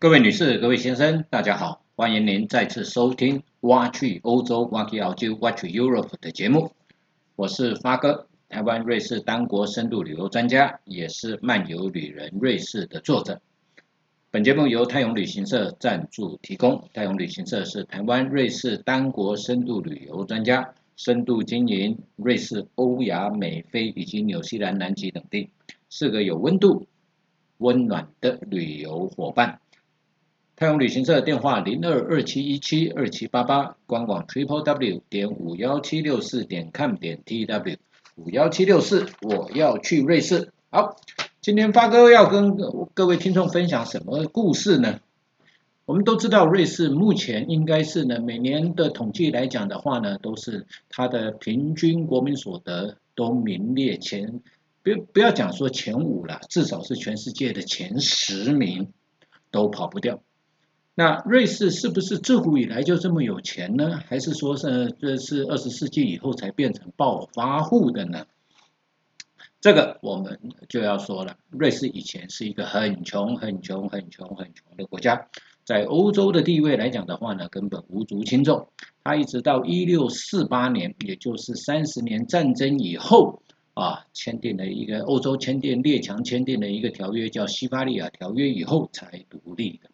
各位女士、各位先生，大家好，欢迎您再次收听《挖去欧洲、挖去澳洲、挖去 Europe》的节目。我是发哥，台湾瑞士单国深度旅游专家，也是漫游旅人瑞士的作者。本节目由泰永旅行社赞助提供。泰永旅行社是台湾瑞士单国深度旅游专家，深度经营瑞士、欧亚美非以及纽西兰、南极等地，是个有温度、温暖的旅游伙伴。太阳旅行社电话零二二七一七二七八八，官网 triple w 点五幺七六四点 com 点 t w 五幺七六四，我要去瑞士。好，今天发哥要跟各位听众分享什么故事呢？我们都知道，瑞士目前应该是呢，每年的统计来讲的话呢，都是它的平均国民所得都名列前，不不要讲说前五了，至少是全世界的前十名都跑不掉。那瑞士是不是自古以来就这么有钱呢？还是说是这是二十世纪以后才变成暴发户的呢？这个我们就要说了，瑞士以前是一个很穷、很穷、很穷、很穷的国家，在欧洲的地位来讲的话呢，根本无足轻重。它一直到一六四八年，也就是三十年战争以后啊，签订了一个欧洲签订列强签订的一个条约，叫西巴利亚条约以后才独立的。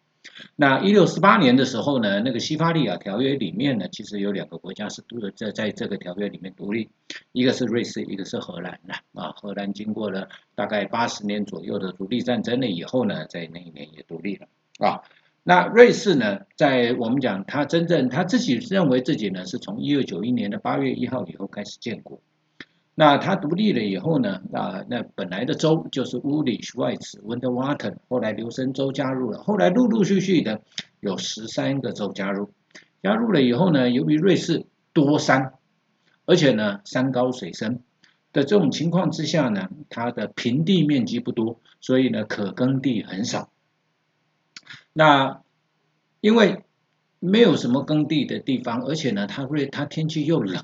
那一六四八年的时候呢，那个西法利亚条约里面呢，其实有两个国家是独在在这个条约里面独立，一个是瑞士，一个是荷兰呐啊。荷兰经过了大概八十年左右的独立战争了以后呢，在那一年也独立了啊。那瑞士呢，在我们讲他真正他自己认为自己呢，是从一六九一年的八月一号以后开始建国。那他独立了以后呢？啊，那本来的州就是乌里施外茨、温德瓦滕，后来留森州加入了，后来陆陆续续的有十三个州加入。加入了以后呢，由于瑞士多山，而且呢山高水深的这种情况之下呢，它的平地面积不多，所以呢可耕地很少。那因为没有什么耕地的地方，而且呢它瑞它天气又冷。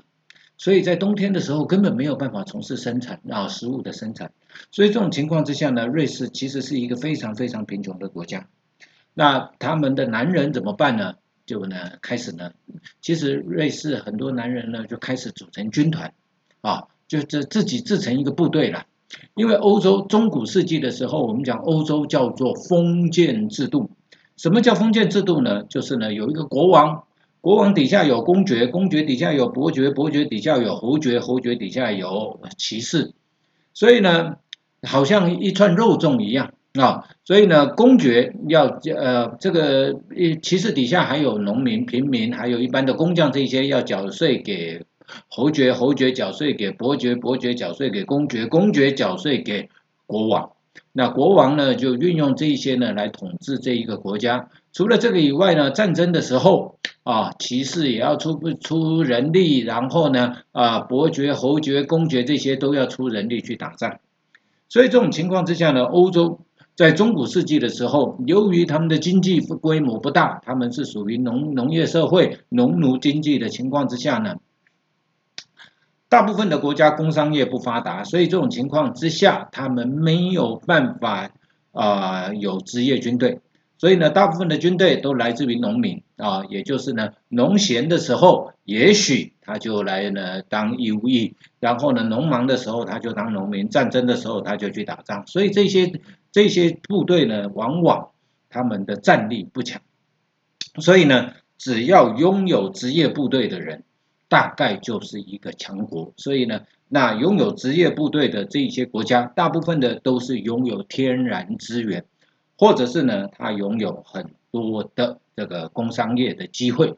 所以在冬天的时候根本没有办法从事生产啊食物的生产，所以这种情况之下呢，瑞士其实是一个非常非常贫穷的国家。那他们的男人怎么办呢？就呢开始呢，其实瑞士很多男人呢就开始组成军团啊，就自自己自成一个部队了。因为欧洲中古世纪的时候，我们讲欧洲叫做封建制度。什么叫封建制度呢？就是呢有一个国王。国王底下有公爵，公爵底下有伯爵，伯爵底下有侯爵，侯爵底下有骑士，所以呢，好像一串肉粽一样啊。所以呢，公爵要呃这个骑士底下还有农民、平民，还有一般的工匠，这些要缴税给侯爵，侯爵缴税给伯爵，伯爵缴税给公爵，公爵缴税给国王。那国王呢，就运用这些呢来统治这一个国家。除了这个以外呢，战争的时候啊，骑士也要出出人力，然后呢啊，伯爵、侯爵、公爵这些都要出人力去打仗。所以这种情况之下呢，欧洲在中古世纪的时候，由于他们的经济规模不大，他们是属于农农业社会、农奴经济的情况之下呢。大部分的国家工商业不发达，所以这种情况之下，他们没有办法啊有职业军队，所以呢，大部分的军队都来自于农民啊，也就是呢，农闲的时候，也许他就来呢当义务役，然后呢，农忙的时候他就当农民，战争的时候他就去打仗，所以这些这些部队呢，往往他们的战力不强，所以呢，只要拥有职业部队的人。大概就是一个强国，所以呢，那拥有职业部队的这些国家，大部分的都是拥有天然资源，或者是呢，他拥有很多的这个工商业的机会，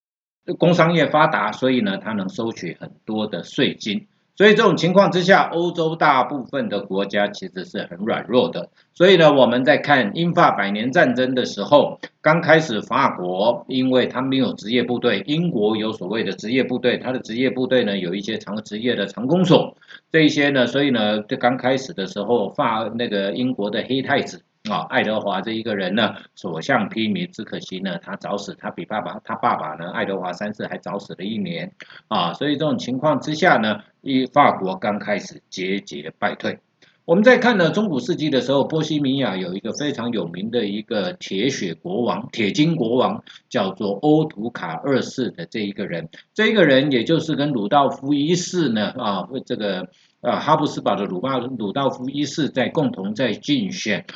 工商业发达，所以呢，他能收取很多的税金。所以这种情况之下，欧洲大部分的国家其实是很软弱的。所以呢，我们在看英法百年战争的时候，刚开始法国因为他没有职业部队，英国有所谓的职业部队，他的职业部队呢有一些长职业的长弓手，这一些呢，所以呢，这刚开始的时候，法那个英国的黑太子。啊，爱德华这一个人呢，所向披靡，只可惜呢，他早死，他比爸爸，他爸爸呢，爱德华三世还早死了一年啊，所以这种情况之下呢，一法国刚开始节节败退，我们在看呢中古世纪的时候，波西米亚有一个非常有名的一个铁血国王、铁金国王，叫做欧图卡二世的这一个人。这一个人也就是跟鲁道夫一世呢啊，这个呃哈布斯堡的鲁巴鲁道夫一世在共同在竞选。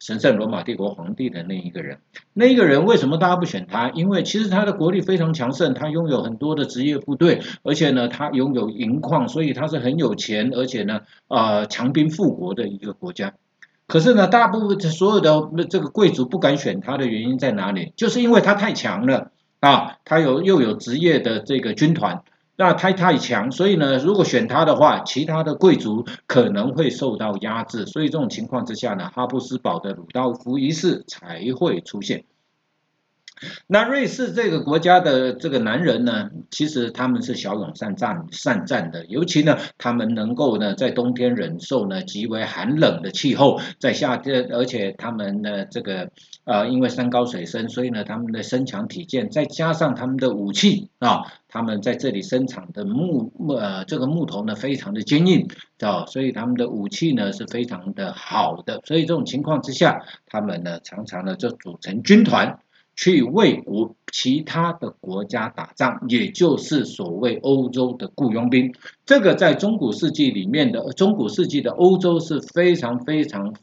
神圣罗马帝国皇帝的那一个人，那一个人为什么大家不选他？因为其实他的国力非常强盛，他拥有很多的职业部队，而且呢，他拥有银矿，所以他是很有钱，而且呢，呃，强兵富国的一个国家。可是呢，大部分所有的这个贵族不敢选他的原因在哪里？就是因为他太强了啊，他有又有职业的这个军团。那他太强，所以呢，如果选他的话，其他的贵族可能会受到压制，所以这种情况之下呢，哈布斯堡的鲁道夫一世才会出现。那瑞士这个国家的这个男人呢，其实他们是骁勇善战善战的，尤其呢，他们能够呢在冬天忍受呢极为寒冷的气候，在夏天，而且他们呢这个呃因为山高水深，所以呢他们的身强体健，再加上他们的武器啊，他们在这里生产的木木呃这个木头呢非常的坚硬啊，所以他们的武器呢是非常的好的，所以这种情况之下，他们呢常常呢就组成军团。去为国其他的国家打仗，也就是所谓欧洲的雇佣兵。这个在中古世纪里面的中古世纪的欧洲是非常非常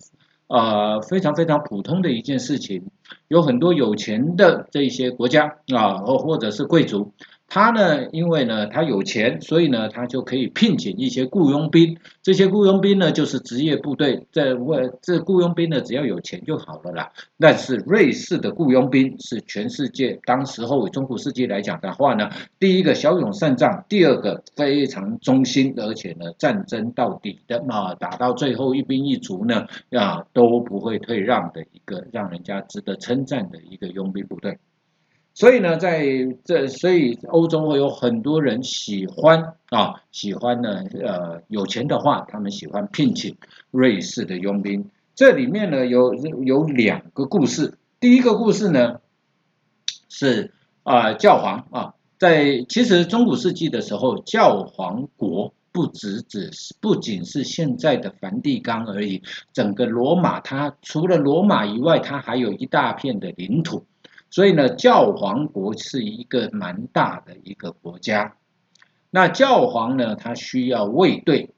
呃非常非常普通的一件事情。有很多有钱的这些国家啊，或或者是贵族。他呢，因为呢，他有钱，所以呢，他就可以聘请一些雇佣兵。这些雇佣兵呢，就是职业部队。在为这雇佣兵呢，只要有钱就好了啦。但是瑞士的雇佣兵是全世界当时候中古世纪来讲的话呢，第一个骁勇善战，第二个非常忠心，而且呢，战争到底的嘛，打到最后一兵一卒呢，啊都不会退让的一个让人家值得称赞的一个佣兵部队。所以呢，在这，所以欧洲会有很多人喜欢啊，喜欢呢，呃，有钱的话，他们喜欢聘请瑞士的佣兵。这里面呢，有有两个故事。第一个故事呢，是啊，教皇啊，在其实中古世纪的时候，教皇国不只只是不仅是现在的梵蒂冈而已，整个罗马，它除了罗马以外，它还有一大片的领土。所以呢，教皇国是一个蛮大的一个国家。那教皇呢，他需要卫队，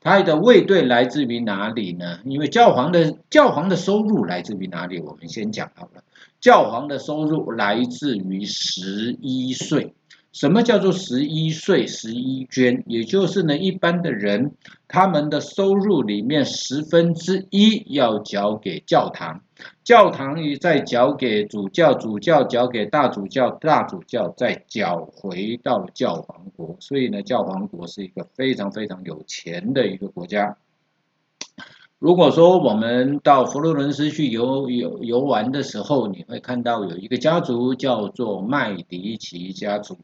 他的卫队来自于哪里呢？因为教皇的教皇的收入来自于哪里？我们先讲好了，教皇的收入来自于十一税。什么叫做十一税、十一捐？也就是呢，一般的人他们的收入里面十分之一要交给教堂，教堂也再交给主教，主教交给大主教，大主教再缴回到教皇国。所以呢，教皇国是一个非常非常有钱的一个国家。如果说我们到佛罗伦斯去游游游玩的时候，你会看到有一个家族叫做麦迪奇家族。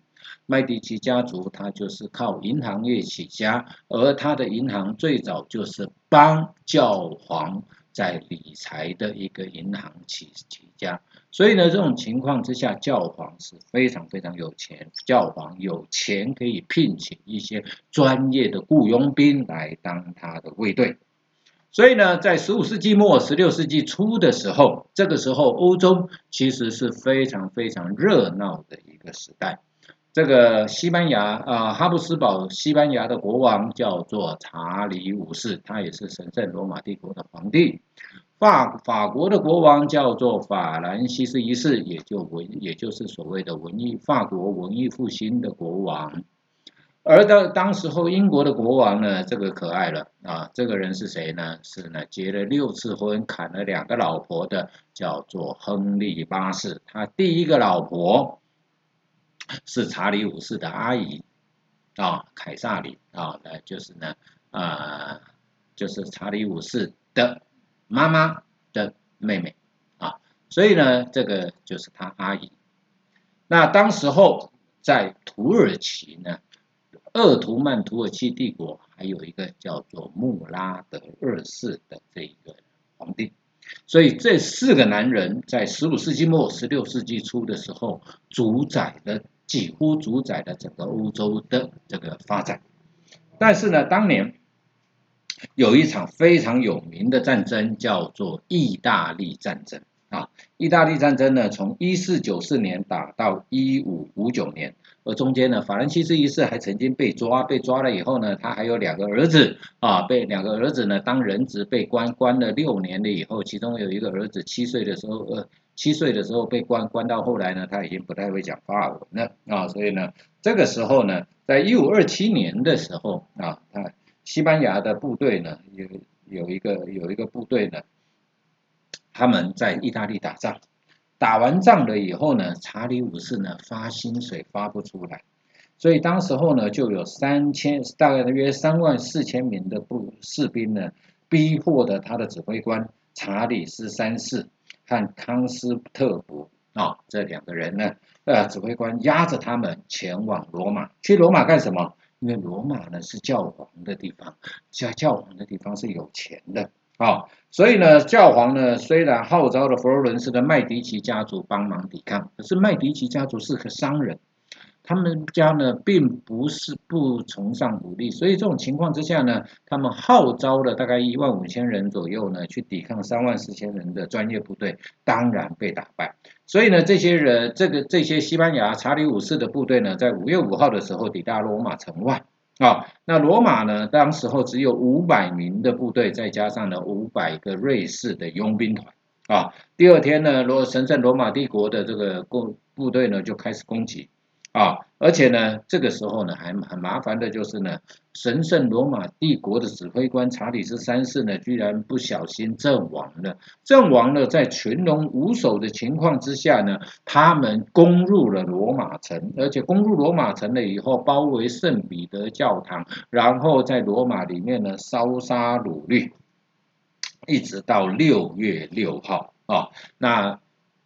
麦迪奇家族，他就是靠银行业起家，而他的银行最早就是帮教皇在理财的一个银行起起家。所以呢，这种情况之下，教皇是非常非常有钱，教皇有钱可以聘请一些专业的雇佣兵来当他的卫队。所以呢，在十五世纪末、十六世纪初的时候，这个时候欧洲其实是非常非常热闹的一个时代。这个西班牙啊，哈布斯堡西班牙的国王叫做查理五世，他也是神圣罗马帝国的皇帝。法法国的国王叫做法兰西斯一世，也就文，也就是所谓的文艺法国文艺复兴的国王。而当当时候英国的国王呢，这个可爱了啊，这个人是谁呢？是呢结了六次婚，砍了两个老婆的，叫做亨利八世。他第一个老婆。是查理五世的阿姨啊，凯撒里啊，那就是呢啊，就是查理五世的妈妈的妹妹啊，所以呢，这个就是他阿姨。那当时候在土耳其呢，鄂图曼土耳其帝国还有一个叫做穆拉德二世的这一个皇帝，所以这四个男人在十五世纪末、十六世纪初的时候主宰了。几乎主宰了整个欧洲的这个发展，但是呢，当年有一场非常有名的战争，叫做意大利战争啊。意大利战争呢，从一四九四年打到一五五九年，而中间呢，法兰西斯一世还曾经被抓，被抓了以后呢，他还有两个儿子啊，被两个儿子呢当人质被关，关了六年了以后，其中有一个儿子七岁的时候，呃，七岁的时候被关，关到后来呢，他已经不太会讲法文了啊，所以呢，这个时候呢，在一五二七年的时候啊，他。西班牙的部队呢，有有一个有一个部队呢，他们在意大利打仗，打完仗了以后呢，查理五世呢发薪水发不出来，所以当时候呢就有三千大概约三万四千名的部士兵呢，逼迫的他的指挥官查理斯三世和康斯特伯啊这两个人呢，呃指挥官押着他们前往罗马，去罗马干什么？因为罗马呢是教皇的地方，教教皇的地方是有钱的。啊，所以呢，教皇呢虽然号召了佛罗伦斯的麦迪奇家族帮忙抵抗，可是麦迪奇家族是个商人。他们家呢，并不是不崇尚武力，所以这种情况之下呢，他们号召了大概一万五千人左右呢，去抵抗三万四千人的专业部队，当然被打败。所以呢，这些人，这个这些西班牙查理五世的部队呢，在五月五号的时候抵达罗马城外啊。那罗马呢，当时候只有五百名的部队，再加上了五百个瑞士的佣兵团啊。第二天呢，罗神圣罗马帝国的这个攻部队呢，就开始攻击。啊，而且呢，这个时候呢，还很麻烦的就是呢，神圣罗马帝国的指挥官查理斯三世呢，居然不小心阵亡了。阵亡了，在群龙无首的情况之下呢，他们攻入了罗马城，而且攻入罗马城了以后，包围圣彼得教堂，然后在罗马里面呢，烧杀掳掠，一直到六月六号啊，那。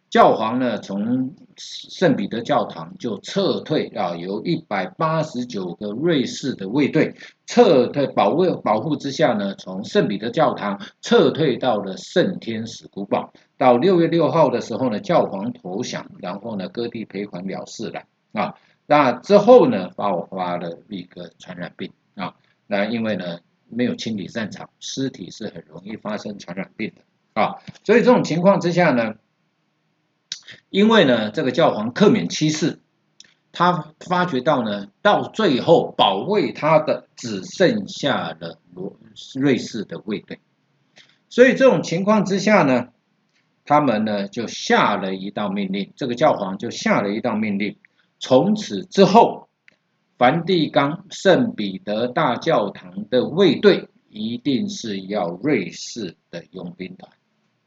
教皇呢，从圣彼得教堂就撤退啊，有一百八十九个瑞士的卫队撤退保卫保护之下呢，从圣彼得教堂撤退到了圣天使古堡。到六月六号的时候呢，教皇投降，然后呢，割地赔款了事了啊。那之后呢，爆发了一个传染病啊。那因为呢，没有清理战场，尸体是很容易发生传染病的啊。所以这种情况之下呢。因为呢，这个教皇克免七世，他发觉到呢，到最后保卫他的只剩下了罗瑞士的卫队，所以这种情况之下呢，他们呢就下了一道命令，这个教皇就下了一道命令，从此之后，梵蒂冈圣彼得大教堂的卫队一定是要瑞士的佣兵团。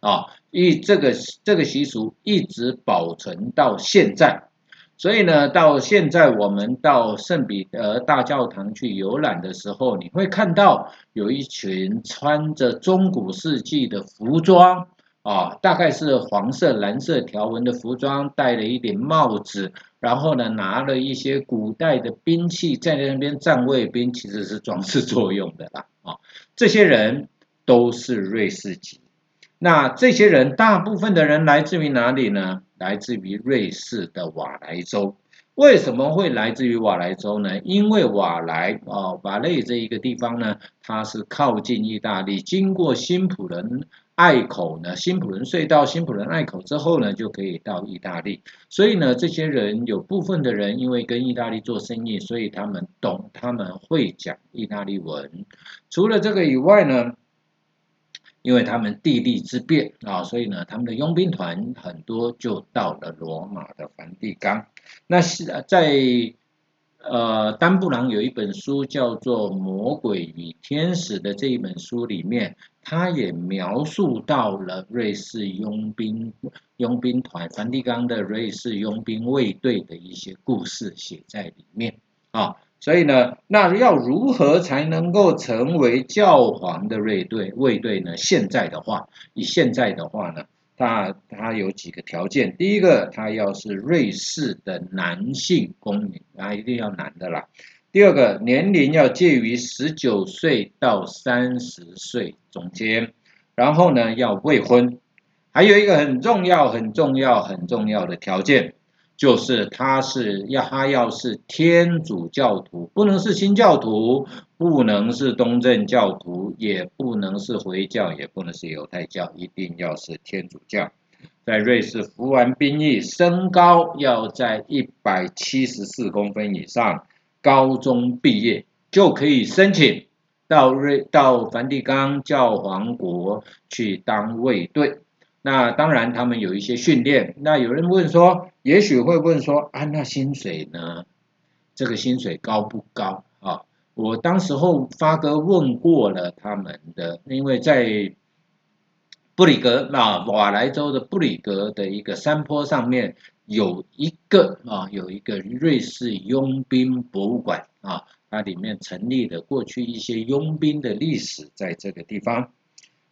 啊，一这个这个习俗一直保存到现在，所以呢，到现在我们到圣彼得大教堂去游览的时候，你会看到有一群穿着中古世纪的服装啊，大概是黄色、蓝色条纹的服装，戴了一顶帽子，然后呢，拿了一些古代的兵器在那边站卫兵，其实是装饰作用的啦。啊，这些人都是瑞士籍。那这些人大部分的人来自于哪里呢？来自于瑞士的瓦莱州。为什么会来自于瓦莱州呢？因为瓦莱哦，瓦莱这一个地方呢，它是靠近意大利，经过新普伦隘口呢，新普伦隧道、新普伦隘口之后呢，就可以到意大利。所以呢，这些人有部分的人因为跟意大利做生意，所以他们懂，他们会讲意大利文。除了这个以外呢？因为他们地利之便啊，所以呢，他们的佣兵团很多就到了罗马的梵蒂冈。那是在呃丹布朗有一本书叫做《魔鬼与天使》的这一本书里面，他也描述到了瑞士佣兵佣兵团梵蒂冈的瑞士佣兵卫队的一些故事写在里面啊。所以呢，那要如何才能够成为教皇的卫队？卫队呢？现在的话，以现在的话呢，他他有几个条件。第一个，他要是瑞士的男性公民啊，一定要男的啦。第二个，年龄要介于十九岁到三十岁中间，然后呢，要未婚。还有一个很重要、很重要、很重要的条件。就是他是要他要是天主教徒，不能是新教徒，不能是东正教徒，也不能是回教，也不能是犹太教，一定要是天主教。在瑞士服完兵役，身高要在一百七十四公分以上，高中毕业就可以申请到瑞到梵蒂冈教皇国去当卫队。那当然，他们有一些训练。那有人问说，也许会问说，啊，那薪水呢？这个薪水高不高啊？我当时候发哥问过了他们的，因为在布里格啊，瓦莱州的布里格的一个山坡上面有一个啊，有一个瑞士佣兵博物馆啊，它里面成立的过去一些佣兵的历史，在这个地方。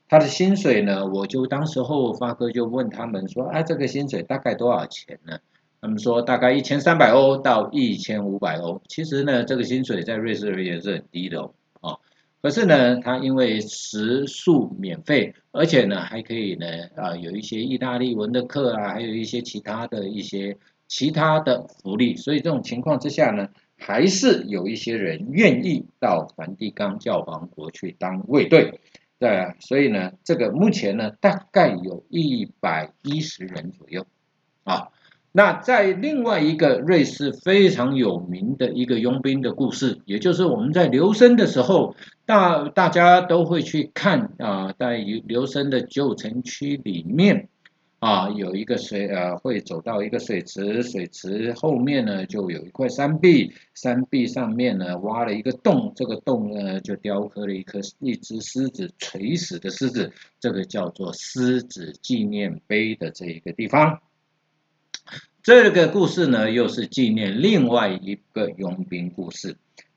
他的薪水呢？我就当时候发哥就问他们说：“啊，这个薪水大概多少钱呢？”他们说大概一千三百欧到一千五百欧。其实呢，这个薪水在瑞士而言是很低的哦。啊，可是呢，他因为食宿免费，而且呢还可以呢啊有一些意大利文的课啊，还有一些其他的一些其他的福利，所以这种情况之下呢，还是有一些人愿意到梵蒂冈教皇国去当卫队。对，所以呢，这个目前呢，大概有一百一十人左右，啊，那在另外一个瑞士非常有名的一个佣兵的故事，也就是我们在留声的时候，大大家都会去看啊，在留声的旧城区里面。啊，有一个水呃，会走到一个水池，水池后面呢就有一块山壁，山壁上面呢挖了一个洞，这个洞呢就雕刻了一颗一只狮子垂死的狮子，这个叫做狮子纪念碑的这一个地方。这个故事呢又是纪念另外一个佣兵故事，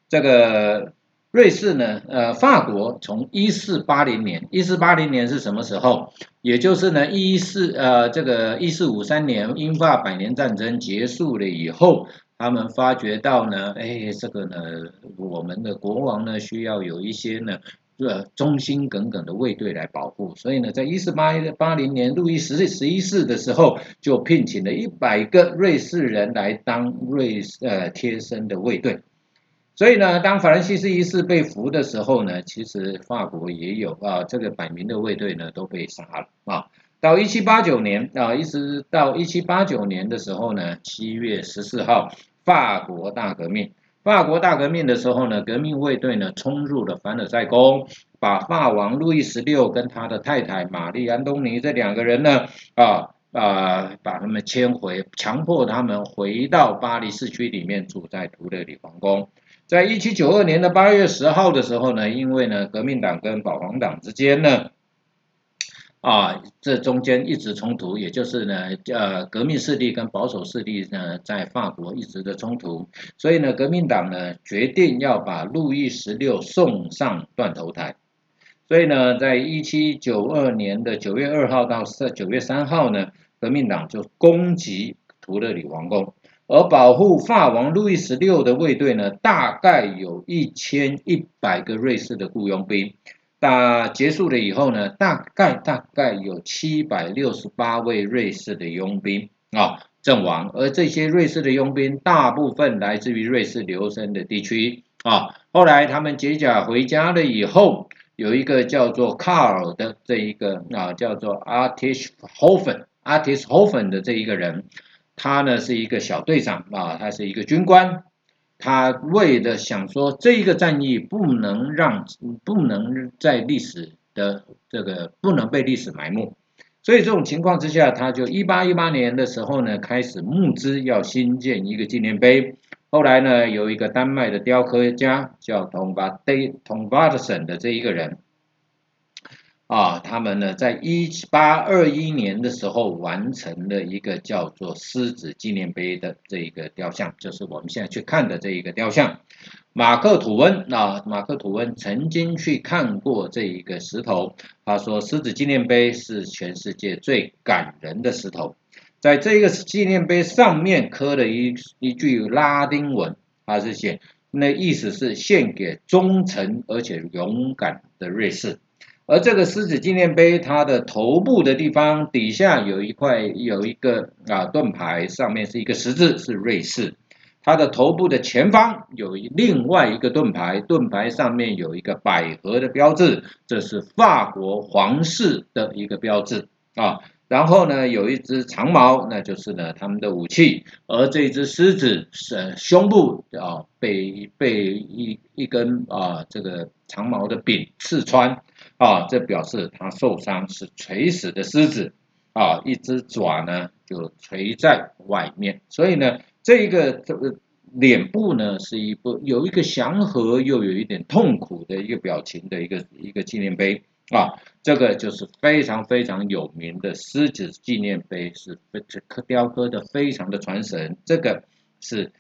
这个。瑞士呢，呃，法国从一四八零年，一四八零年是什么时候？也就是呢，一四呃，这个一四五三年英法百年战争结束了以后，他们发觉到呢，哎，这个呢，我们的国王呢需要有一些呢，呃，忠心耿耿的卫队来保护，所以呢，在一四八八零年路易十十一世的时候，就聘请了一百个瑞士人来当瑞士呃贴身的卫队。所以呢，当法兰西斯一世被俘的时候呢，其实法国也有啊，这个百名的卫队呢都被杀了啊。到一七八九年啊，一直到一七八九年的时候呢，七月十四号，法国大革命。法国大革命的时候呢，革命卫队呢冲入了凡尔赛宫，把法王路易十六跟他的太太玛丽安东尼这两个人呢啊啊，把他们迁回，强迫他们回到巴黎市区里面住在图勒里皇宫。在一七九二年的八月十号的时候呢，因为呢革命党跟保皇党之间呢，啊这中间一直冲突，也就是呢呃革命势力跟保守势力呢在法国一直的冲突，所以呢革命党呢决定要把路易十六送上断头台，所以呢在一七九二年的九月二号到九月三号呢，革命党就攻击图勒里皇宫。而保护法王路易十六的卫队呢，大概有一千一百个瑞士的雇佣兵。那结束了以后呢，大概大概有七百六十八位瑞士的佣兵啊阵亡。而这些瑞士的佣兵大部分来自于瑞士留声的地区啊。后来他们解甲回家了以后，有一个叫做卡尔的这一个啊，叫做 Artishofen，Artishofen 的这一个人。他呢是一个小队长啊，他是一个军官，他为了想说这一个战役不能让不能在历史的这个不能被历史埋没，所以这种情况之下，他就一八一八年的时候呢开始募资要新建一个纪念碑，后来呢有一个丹麦的雕刻家叫 Tom b a d Tom b a d s o n 的这一个人。啊，他们呢，在一八二一年的时候完成了一个叫做狮子纪念碑的这一个雕像，就是我们现在去看的这一个雕像。马克吐温啊，马克吐温曾经去看过这一个石头，他说狮子纪念碑是全世界最感人的石头。在这个纪念碑上面刻了一一句拉丁文，他是写那意思是献给忠诚而且勇敢的瑞士。而这个狮子纪念碑，它的头部的地方底下有一块有一个啊盾牌，上面是一个十字，是瑞士。它的头部的前方有另外一个盾牌，盾牌上面有一个百合的标志，这是法国皇室的一个标志啊。然后呢，有一只长矛，那就是呢他们的武器。而这只狮子是胸部啊被被一一根啊这个长矛的柄刺穿啊，这表示它受伤是垂死的狮子啊，一只爪呢就垂在外面，所以呢。这个这个脸部呢，是一部有一个祥和又有一点痛苦的一个表情的一个一个纪念碑啊，这个就是非常非常有名的狮子纪念碑，是这刻雕刻的非常的传神。这个是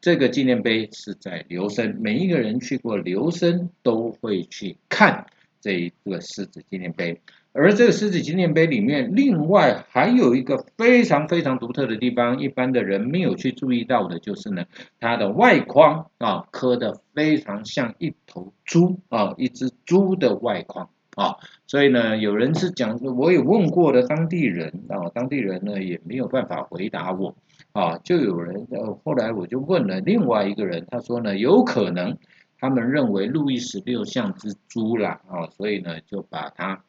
这个纪念碑是在留声，每一个人去过留声都会去看这一个狮子纪念碑。而这个狮子纪念碑里面，另外还有一个非常非常独特的地方，一般的人没有去注意到的，就是呢，它的外框啊刻的非常像一头猪啊，一只猪的外框啊，所以呢，有人是讲，我也问过的当地人啊，当地人呢也没有办法回答我啊，就有人呃，后来我就问了另外一个人，他说呢，有可能他们认为路易十六像只猪啦啊，所以呢就把它。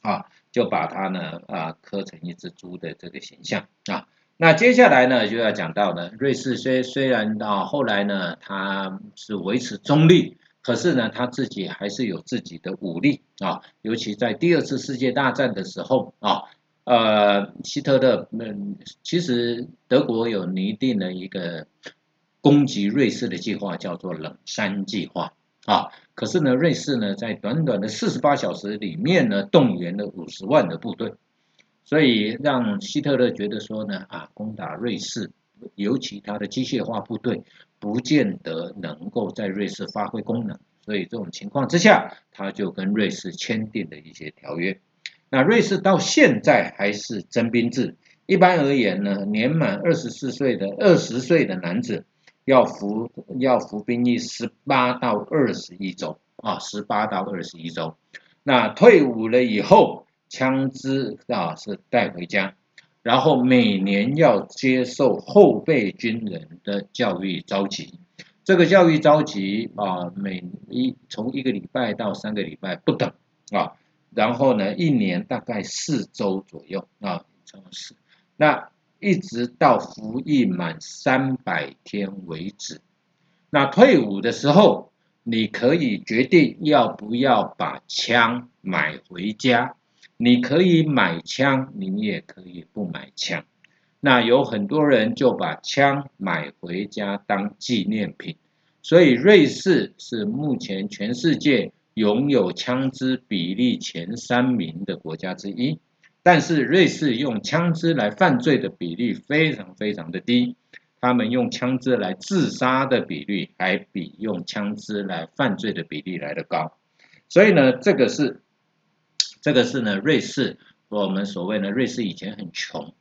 啊，就把它呢啊刻成一只猪的这个形象啊。那接下来呢就要讲到呢，瑞士虽虽然啊后来呢它是维持中立，可是呢他自己还是有自己的武力啊。尤其在第二次世界大战的时候啊，呃希特勒嗯其实德国有拟定了一个攻击瑞士的计划，叫做冷山计划啊。可是呢，瑞士呢，在短短的四十八小时里面呢，动员了五十万的部队，所以让希特勒觉得说呢，啊，攻打瑞士，尤其他的机械化部队，不见得能够在瑞士发挥功能，所以这种情况之下，他就跟瑞士签订了一些条约。那瑞士到现在还是征兵制，一般而言呢，年满二十四岁的二十岁的男子。要服要服兵役十八到二十一周啊，十八到二十一周。那退伍了以后，枪支啊是带回家，然后每年要接受后备军人的教育召集。这个教育召集啊，每一从一个礼拜到三个礼拜不等啊。然后呢，一年大概四周左右啊，这是那。一直到服役满三百天为止。那退伍的时候，你可以决定要不要把枪买回家。你可以买枪，你也可以不买枪。那有很多人就把枪买回家当纪念品。所以瑞士是目前全世界拥有枪支比例前三名的国家之一。但是瑞士用枪支来犯罪的比例非常非常的低，他们用枪支来自杀的比率还比用枪支来犯罪的比例来的高，所以呢，这个是这个是呢，瑞士我们所谓呢，瑞士以前很穷，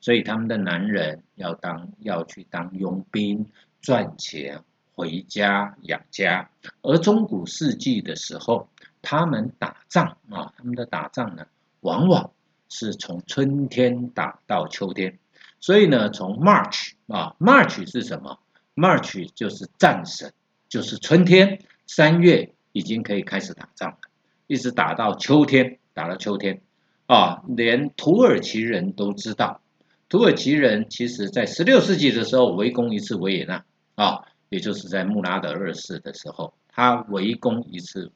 所以他们的男人要当要去当佣兵赚钱回家养家，而中古世纪的时候，他们打仗啊，他们的打仗呢，往往是从春天打到秋天，所以呢，从 March 啊，March 是什么？March 就是战神，就是春天，三月已经可以开始打仗了，一直打到秋天，打到秋天啊，连土耳其人都知道，土耳其人其实在十六世纪的时候围攻一次维也纳啊，也就是在穆拉德二世的时候，他围攻一次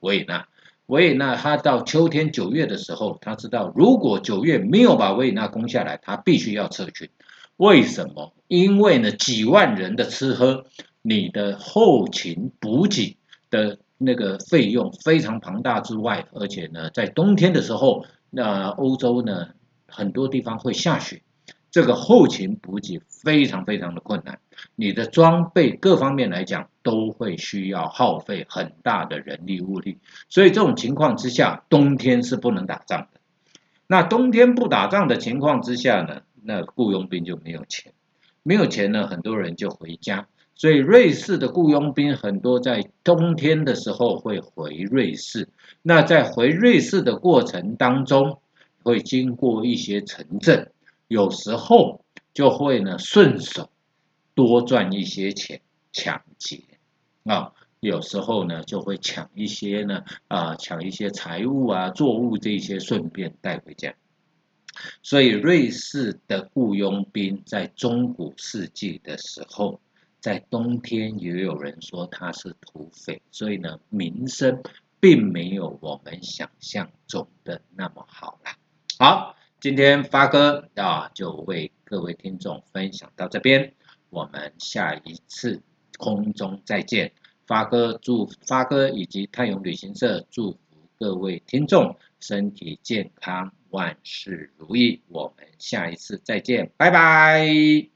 维也纳。维也纳，他到秋天九月的时候，他知道如果九月没有把维也纳攻下来，他必须要撤军。为什么？因为呢，几万人的吃喝，你的后勤补给的那个费用非常庞大之外，而且呢，在冬天的时候，那欧洲呢很多地方会下雪。这个后勤补给非常非常的困难，你的装备各方面来讲都会需要耗费很大的人力物力，所以这种情况之下，冬天是不能打仗的。那冬天不打仗的情况之下呢，那雇佣兵就没有钱，没有钱呢，很多人就回家。所以瑞士的雇佣兵很多在冬天的时候会回瑞士。那在回瑞士的过程当中，会经过一些城镇，有时候就会呢顺手多赚一些钱，抢劫啊，有时候呢就会抢一些呢啊抢一些财物啊作物这些，顺便带回家。所以瑞士的雇佣兵在中古世纪的时候，在冬天也有人说他是土匪，所以呢名声并没有我们想象中的那么好啦。好，今天发哥啊就为各位听众分享到这边，我们下一次空中再见。发哥祝发哥以及泰永旅行社祝福各位听众身体健康。万事如意，我们下一次再见，拜拜。